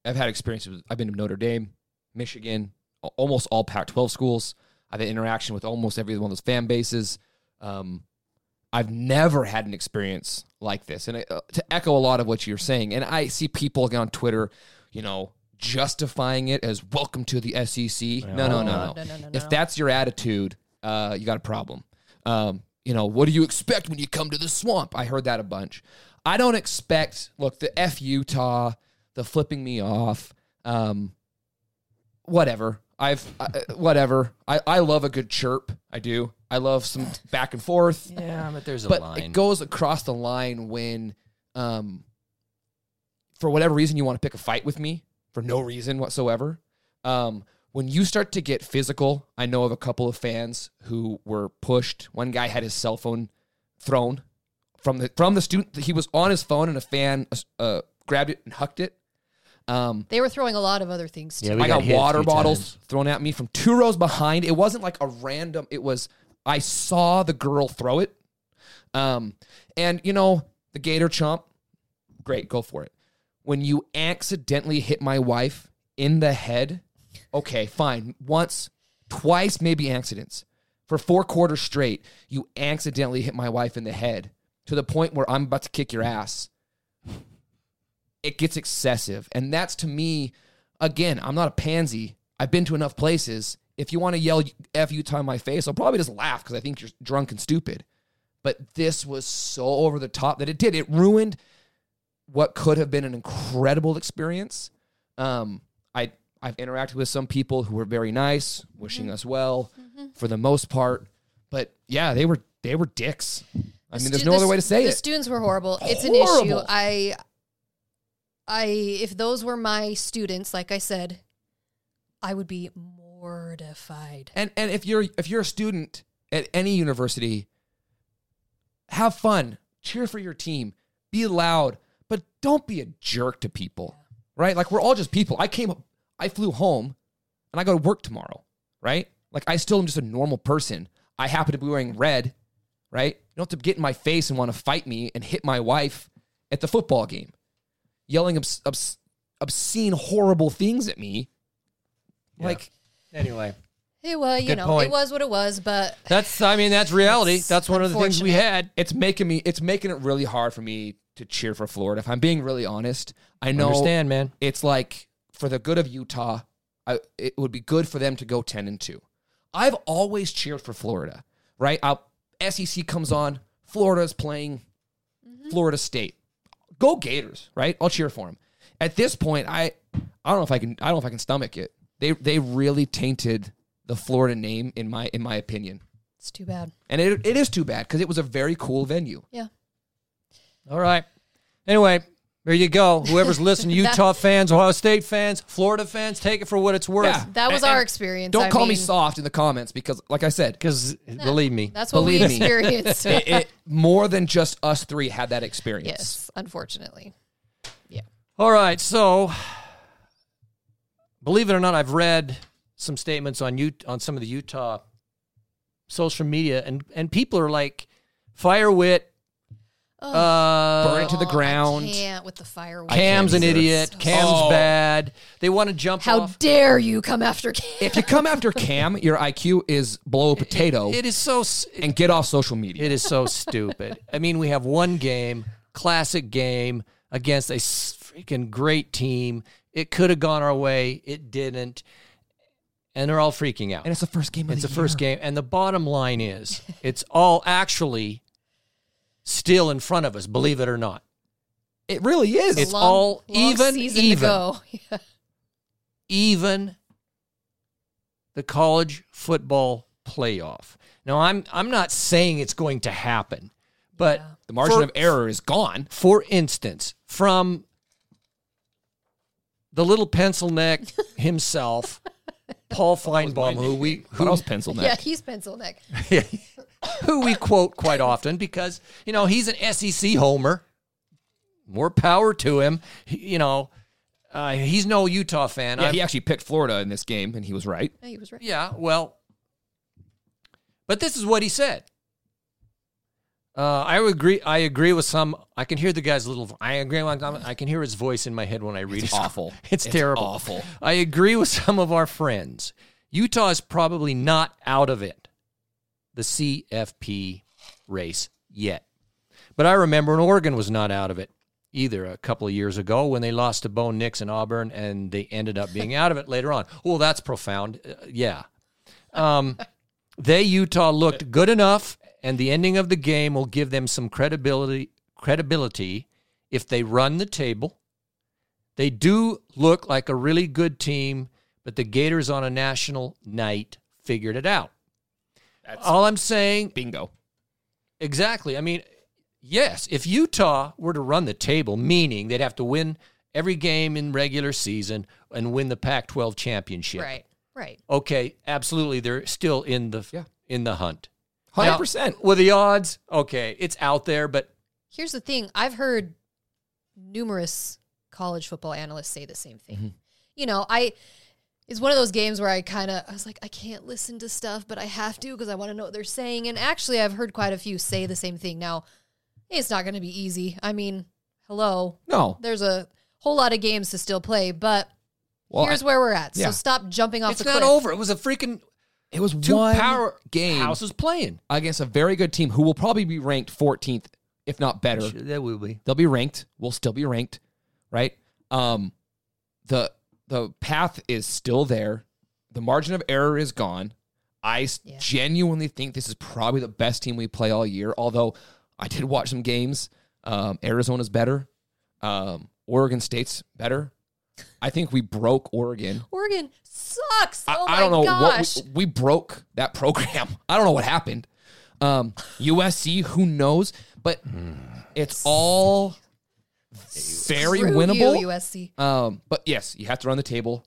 I've had experiences. I've been to Notre Dame, Michigan, almost all Pac-12 schools. I've had interaction with almost every one of those fan bases. Um, I've never had an experience like this, and uh, to echo a lot of what you're saying, and I see people on Twitter, you know, justifying it as "Welcome to the SEC." No, no, no, no. No, no, no, If that's your attitude, uh, you got a problem. Um, you know, what do you expect when you come to the swamp? I heard that a bunch. I don't expect. Look, the F Utah, the flipping me off, um, whatever. I've I, whatever. I, I love a good chirp. I do. I love some back and forth Yeah, but there's a but line. it goes across the line when um for whatever reason you want to pick a fight with me for no reason whatsoever um when you start to get physical i know of a couple of fans who were pushed one guy had his cell phone thrown from the from the student he was on his phone and a fan uh, grabbed it and hucked it. Um, They were throwing a lot of other things too. Yeah, we I got hit a water bottles times. thrown at me from two rows behind. It wasn't like a random. It was I saw the girl throw it. Um, and you know the Gator chomp, great, go for it. When you accidentally hit my wife in the head, okay, fine. Once, twice, maybe accidents. For four quarters straight, you accidentally hit my wife in the head to the point where I'm about to kick your ass it gets excessive. And that's to me, again, I'm not a pansy. I've been to enough places. If you want to yell F you in my face, I'll probably just laugh because I think you're drunk and stupid. But this was so over the top that it did. It ruined what could have been an incredible experience. Um, I I've interacted with some people who were very nice, wishing mm-hmm. us well mm-hmm. for the most part. But yeah, they were they were dicks. I mean, there's no the other way to say the it. The students were horrible. It's an issue. I, I, if those were my students, like I said, I would be mortified. And and if you're if you're a student at any university, have fun, cheer for your team, be loud, but don't be a jerk to people. Right? Like we're all just people. I came I flew home and I go to work tomorrow, right? Like I still am just a normal person. I happen to be wearing red, right? You don't have to get in my face and want to fight me and hit my wife at the football game, yelling obs- obs- obscene, horrible things at me. Like, Anyway, It was, you Good know, point. it was what it was, but that's I mean that's reality. That's one of the things we had. it's making me it's making it really hard for me to cheer for Florida. If I'm being really honest, I know Understand, man. it's like for the good of Utah, I, it would be good for them to go 10 and 2. I've always cheered for Florida, right? I'll, SEC comes on, Florida's playing mm-hmm. Florida State. Go Gators, right? I'll cheer for them. At this point, I I don't know if I can I don't know if I can stomach it. They they really tainted the Florida name in my in my opinion. it's too bad. And it, it is too bad because it was a very cool venue. Yeah. All right. Anyway, there you go. Whoever's listening, Utah fans, Ohio State fans, Florida fans, take it for what it's worth. Yeah. That was And- our and experience. Don't I call me soft in the comments because, like I said, Because believe me, That's what we Believe me. experienced. it, it, more than just us three had that experience. yes, unfortunately. Yeah. All right, so believe it or not, I've read some statements on Ut- on some of the Utah social media, and and people are like, "Fire wit, Oh, uh, Burn it to the I ground. can't with the fireworks. Cam's an idiot, So- Cam's Oh. bad." They want to jump How off. dare you come after Cam? If you come after Cam, your IQ is below a potato It is so. s- and get off social media. It is so stupid. I mean, we have one game, classic game against a freaking great team. It could have gone our way. It didn't. And they're all freaking out. and it's the first game of It's the the first game. And the bottom line is it's all actually still in front of us, believe it or not. It really is. It's Long- all long even, season even. To go. Yeah. Even the college football playoff. Now I'm I'm not saying it's going to happen, but Yeah. the margin for- of error is gone. For instance, from the little pencil neck himself, Paul Finebaum, who we Thought I pencil neck. Yeah, he's pencil neck. who we quote quite often because you know he's an SEC homer. More power to him. He- you know, uh, he's no Utah fan. Yeah, I've- he actually picked Florida in this game, and he was right. Yeah, he was right. Yeah, well, but this is what he said. Uh, I agree. I agree with some. I can hear the guy's little. I agree. with- I can hear his voice in my head when I read It's it. awful. It's, It's terrible. awful. I agree with some of our friends. Utah is probably not out of it, the CFP race yet. But I remember when Oregon was not out of it either a couple of years ago when they lost to Bo Nix and Auburn and they ended up being out of it later on. Well, that's profound. Uh, yeah. Um, they, Utah, looked good enough, and the ending of the game will give them some credibility. Credibility if they run the table. They do look like a really good team, but the Gators on a national night figured it out. That's All I'm saying, bingo. exactly. I mean, yes, if Utah were to run the table, meaning they'd have to win every game in regular season and win the Pac-12 championship. Right. Right. Okay, absolutely, they're still in the Yeah. in the hunt. Hundred Now, percent. with the odds. Okay, it's out there, but Here's the thing. I've heard numerous college football analysts say the same thing. Mm-hmm. You know, I it's one of those games where I kind of I was like I can't listen to stuff, but I have to because I want to know what they're saying. And actually, I've heard quite a few say the same thing. Now, it's not going to be easy. I mean, hello, No. there's a whole lot of games to still play, but Well, here's I- where we're at. yeah. So stop jumping off It's the not cliff. over. It was a freaking it was two one power game houses playing. against a very good team who will probably be ranked 14th, if not better. That will be. They'll be ranked. We'll still be ranked, right? Um, the the path is still there. The margin of error is gone. I Yeah. genuinely think this is probably the best team we play all year. Although I did watch some games. Um, Arizona's better. Um, Oregon State's better. I think we broke Oregon. Oregon sucks. I, oh I my don't know gosh. what we, we broke that program. I don't know what happened. Um, USC, who knows? But it's all very Screw winnable. you, USC. Um, but yes, you have to run the table.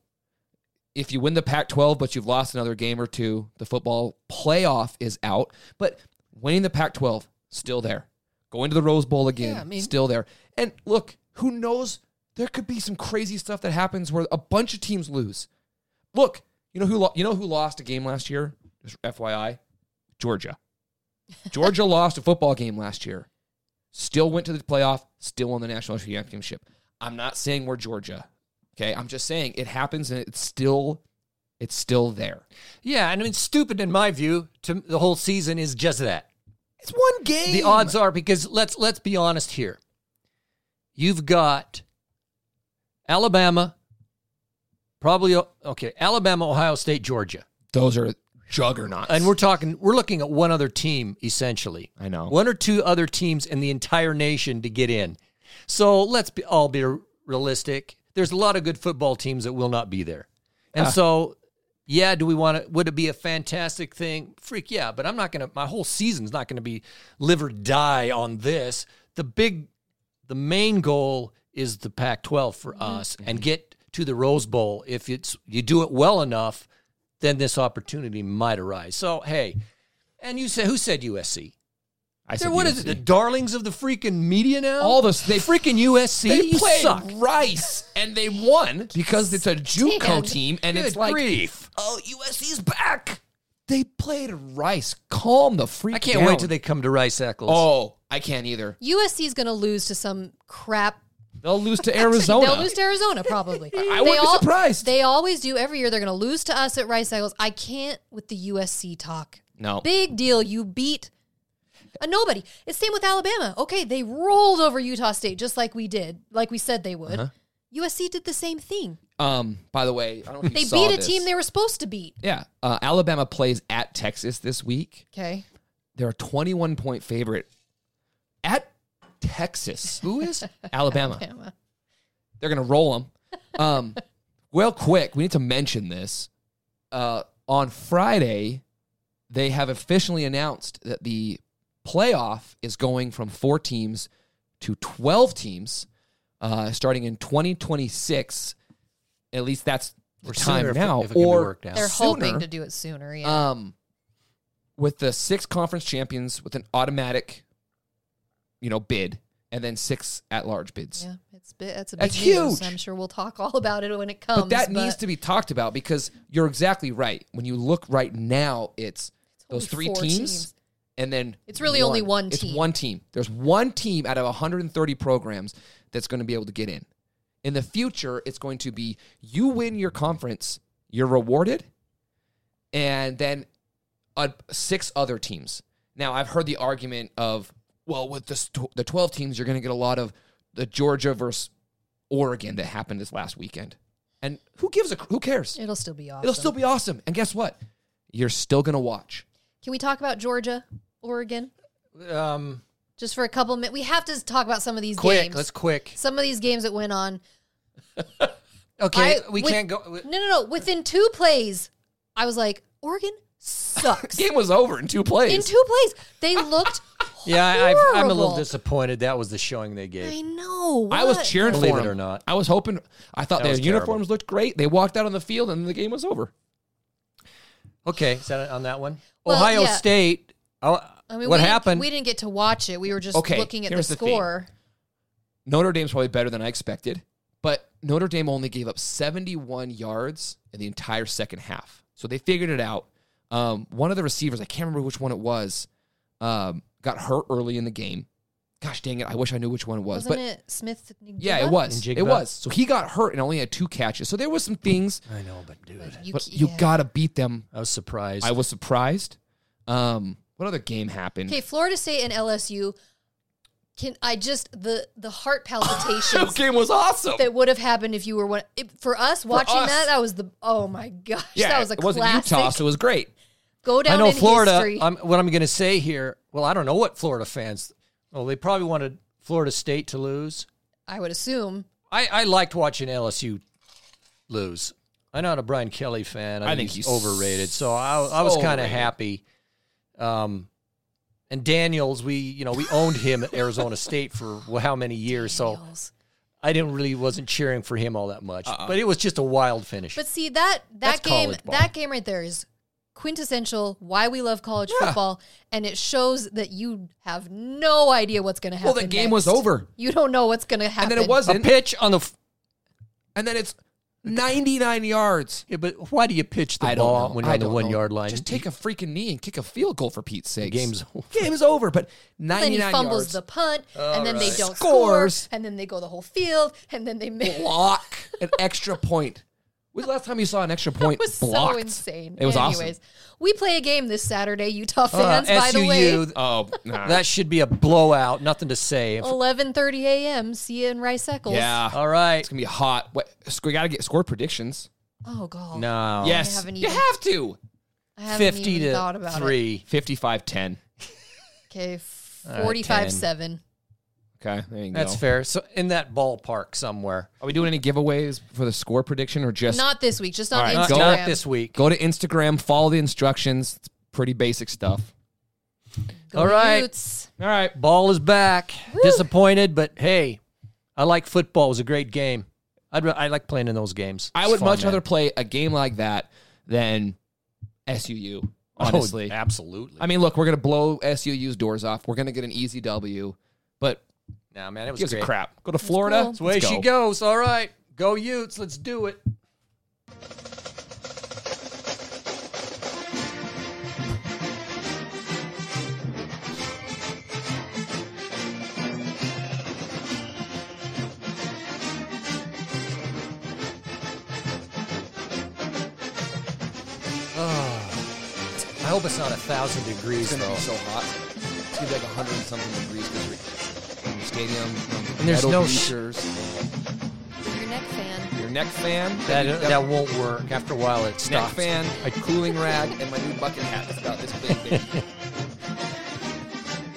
If you win the Pac-12, but you've lost another game or two, the football playoff is out. But winning the Pac-12, still there. Going to the Rose Bowl again, Yeah, I mean- still there. And look, who knows? There could be some crazy stuff that happens where a bunch of teams lose. Look, you know who lo- you know who lost a game last year? Just FYI, Georgia. Georgia lost a football game last year. Still went to the playoff. Still won the national championship. I'm not saying we're Georgia. Okay, I'm just saying it happens and it's still, it's still there. Yeah, and I mean, stupid in my view. To the whole season is just that. It's one game. The odds are because let's let's be honest here. You've got Alabama, probably okay. Alabama, Ohio State, Georgia, those are juggernauts. and we're talking. We're looking at one other team essentially. I know. one or two other teams in the entire nation to get in. So let's be, all be realistic. There's a lot of good football teams that will not be there, and Yeah. so yeah, do we want to? Would it be a fantastic thing? Freak, yeah, but I'm not gonna. My whole season's not gonna be live or die on this. The big, the main goal is the Pac-12 for mm-hmm. us, and mm-hmm. get to the Rose Bowl. If it's you do it well enough, then this opportunity might arise. So hey, and you said who said USC? I They're, said what is it? The darlings of the freaking media now? All this they freaking USC. they you played suck. Rice and they won because it's a JUCO Stand. team and it's Good like grief. oh USC's back. They played Rice. Calm the freak. I can't down. wait till they come to Rice Eccles. Oh, I can't either. USC is going to lose to some crap. They'll lose to Arizona. They'll lose to Arizona probably. I wouldn't be surprised. They always do every year. They're going to lose to us at Rice Eccles. I can't with the USC talk. no. Big deal. You beat a nobody. It's same with Alabama. Okay, they rolled over Utah State just like we did, like we said they would. Uh-huh. USC did the same thing. Um. By the way, I don't know if you They saw beat a this. team they were supposed to beat. Yeah. Uh, Alabama plays at Texas this week. Okay. They're a 21 point favorite at Texas. Who is? Alabama. Alabama. They're gonna roll them. Um, well, quick, we need to mention this. Uh, on Friday, they have officially announced that the playoff is going from four teams to twelve teams, uh, starting in 2026. At least that's the Or time sooner if it- now. if it or. They're sooner. hoping to do it sooner. Yeah. Um, with the six conference champions with an automatic, you know, bid, and then six at large bids. yeah, it's bi- that's a big That's huge. I'm sure we'll talk all about it when it comes. But that needs to be talked about because you're exactly right. When you look right now, it's those three teams, teams. and then It's really only one It's team. one team. There's one team out of 130 programs that's going to be able to get in. In the future, it's going to be you win your conference, you're rewarded, and then uh, six other teams. Now, I've heard the argument of, well, with the, the 12 teams, you're going to get a lot of the Georgia versus Oregon that happened this last weekend. And who gives a who cares? It'll still be awesome. It'll still be awesome. And guess what? You're still going to watch. Can we talk about Georgia, Oregon, Um, just for a couple minutes? We have to talk about some of these quick. games. Let's quick. some of these games that went on. Okay, I- we with- can't go. No, no, no. Within two plays, I was like, Oregon sucks. Game was over in two plays. In two plays, they looked. Yeah, I, I've, I'm a little disappointed. That was the showing they gave. I know. I was cheering Believe for it them. or not. I was hoping. I thought That their was uniforms looked great. They walked out on the field and the game was over. Okay, is that on that one? Well, Ohio yeah. State. Oh, I mean, what we didn't- happened? we didn't get to watch it. We were just Okay, looking at the here's the thing. score. Notre Dame's probably better than I expected, But Notre Dame only gave up 71 yards in the entire second half. So they figured it out. Um, one of the receivers, I can't remember which one it was, um, got hurt early in the game. Gosh dang it, I wish I knew which one it was. Wasn't but it Smith? yeah, it was. Njigba? It was. So he got hurt and only had two catches. So there was some things, I know, but dude, You, but you yeah. got to beat them. I was surprised. I was surprised. Um, what other game happened? Okay, Florida State and LSU. Can I just the the heart that palpitations game was awesome. that would have happened if you were one it, for us watching us. that? That was the oh my gosh, yeah, that was a it wasn't. Utah, so it was great. Go down I know in Florida. I'm, what I'm going to say here. Well, I don't know what Florida fans. Well, they probably wanted Florida State to lose. I would assume. I, I liked watching LSU lose. I'm not a Brian Kelly fan. I, I think think he's, he's overrated. So I, I was so kind of happy. Um, and Daniels, we you know we owned him at Arizona State for well, how many years? So I didn't really wasn't cheering for him all that much. Uh-uh. But it was just a wild finish. But see that That's that game that game right there is quintessential why we love college football and it shows that you have no idea what's going to happen. Well, the game was over. You don't know what's going to happen. And then it wasn't. pitch on the. f- and then it's 99 yards. Yeah, but why do you pitch the I don't ball know. when you're on the one know. yard line? Just take a freaking knee and kick a field goal for Pete's sake. game's over. Game's over, but 99 then 99 he fumbles yards. the punt, and then they don't Scores. score, and then they go the whole field, and then they miss. block an extra point. When's the last time you saw an extra point It was blocked? so insane. It was Anyways, we play a game this Saturday, Utah Uh, fans. by the way, SUU, Oh, nah. that should be a blowout. Nothing to say. eleven thirty a.m. See you in Rice Eccles. yeah. All right. It's gonna be hot. What, we gotta get score predictions. Oh god. No. yes, haven't you have to. I haven't 50 even to thought about it. 3. 55-10. Okay, forty-five 10. seven. Okay, there you go. That's fair. So in that ballpark somewhere. Are we doing any giveaways for the score prediction or just Not this week, just on All right, Instagram. go- not this week. go to Instagram, follow the instructions? It's pretty basic stuff. Go All right. Utes. All right. Ball is back. Disappointed, but hey, I like football. It was a great game. I'd, ra- I like playing in those games. I It's would fun, much man. rather play a game like that than SUU. Oh, honestly, Oh, absolutely. I mean, look, we're gonna blow SUU's doors off. We're gonna get an easy W, but nah, man, it was gives a crap. Go to Florida. cool. That's the way Let's she go. goes. All right. Go Utes. Let's do it. Oh, I hope it's not a thousand degrees It's gonna though. be so hot. It's gonna be like hundred and something degrees because we're in the stadium. And there's metal no sh- bleachers. Your neck fan. Your neck fan. That, that won't work. After a while, it neck stops. fan, a cooling rag, and my new bucket hat that's about this big. big.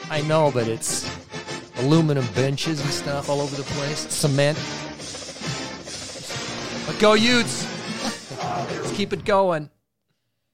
I know, but it's aluminum benches and stuff all over the place. Cement. But go Utes. Let's keep it going.